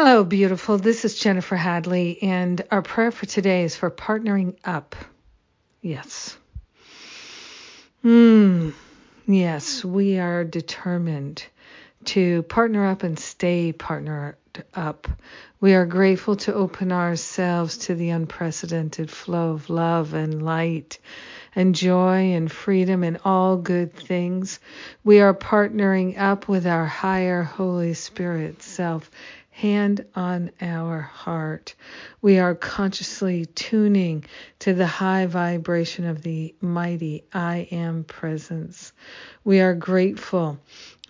Hello, beautiful. This is Jennifer Hadley, and our prayer for today is for partnering up. Yes. Hmm. Yes, we are determined to partner up and stay partnered up. We are grateful to open ourselves to the unprecedented flow of love and light and joy and freedom and all good things. We are partnering up with our higher Holy Spirit self hand on our heart. We are consciously tuning to the high vibration of the mighty I am presence. We are grateful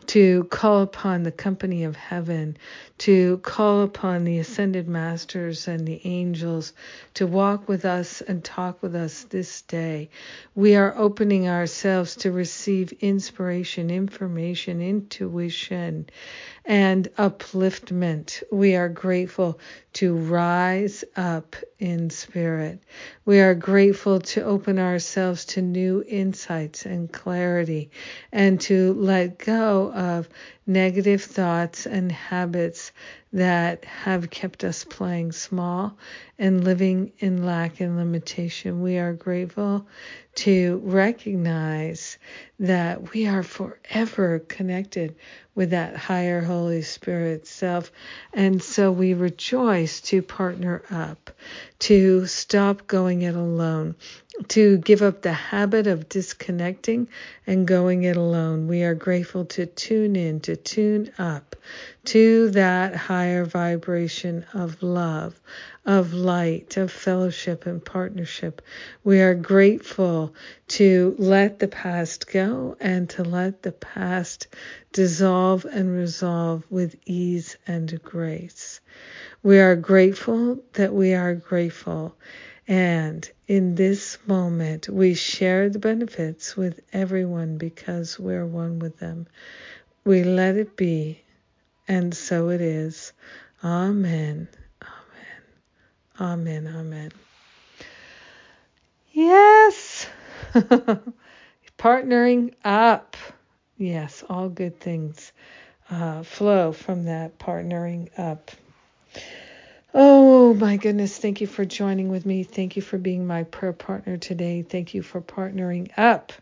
to call upon the company of heaven, to call upon the ascended masters and the angels to walk with us and talk with us this day. We are opening ourselves to receive inspiration, information, intuition, and upliftment. We are grateful to rise up in spirit. We are grateful to open ourselves to new insights and clarity and to let go of negative thoughts and habits that have kept us playing small and living in lack and limitation. We are grateful to recognize that we are forever connected with that higher Holy Spirit self. And so we rejoice to partner up, to stop going it alone, to give up the habit of disconnecting and going it alone. We are grateful to tune in, to tune up to that higher vibration of love, of light, of fellowship and partnership. We are grateful to let the past go and to let the past dissolve and resolve with ease and grace. We are grateful that we are grateful. And in this moment, we share the benefits with everyone because we're one with them. We let it be, and so it is. Amen. Amen. Amen. Yes. Partnering up. Yes, all good things uh, flow from that partnering up. Oh my goodness, thank you for joining with me. Thank you for being my prayer partner today. Thank you for partnering up.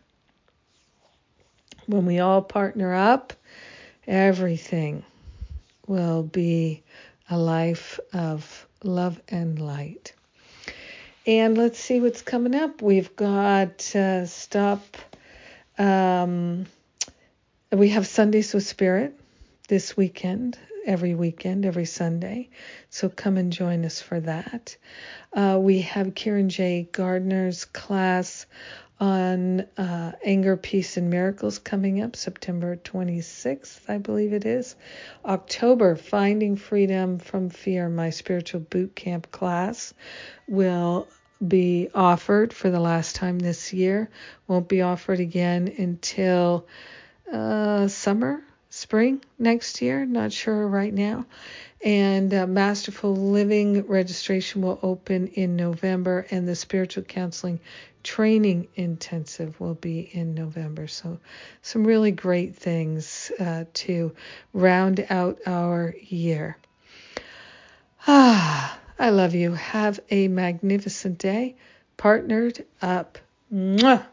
When we all partner up, everything will be a life of love and light. And let's see what's coming up. We've got uh, stop. Um, we have Sundays with Spirit this weekend every weekend, every Sunday. So come and join us for that. Uh, we have Kieran J. Gardner's class on uh, Anger, Peace, and Miracles coming up September 26th, I believe it is. October, Finding Freedom from Fear, my spiritual boot camp class, will be offered for the last time this year. Won't be offered again until uh, summer spring next year, not sure right now. And uh, Masterful Living registration will open in November, and the Spiritual Counseling Training Intensive will be in November. So, some really great things uh, to round out our year. Ah, I love you. Have a magnificent day. Partnered up. Mwah.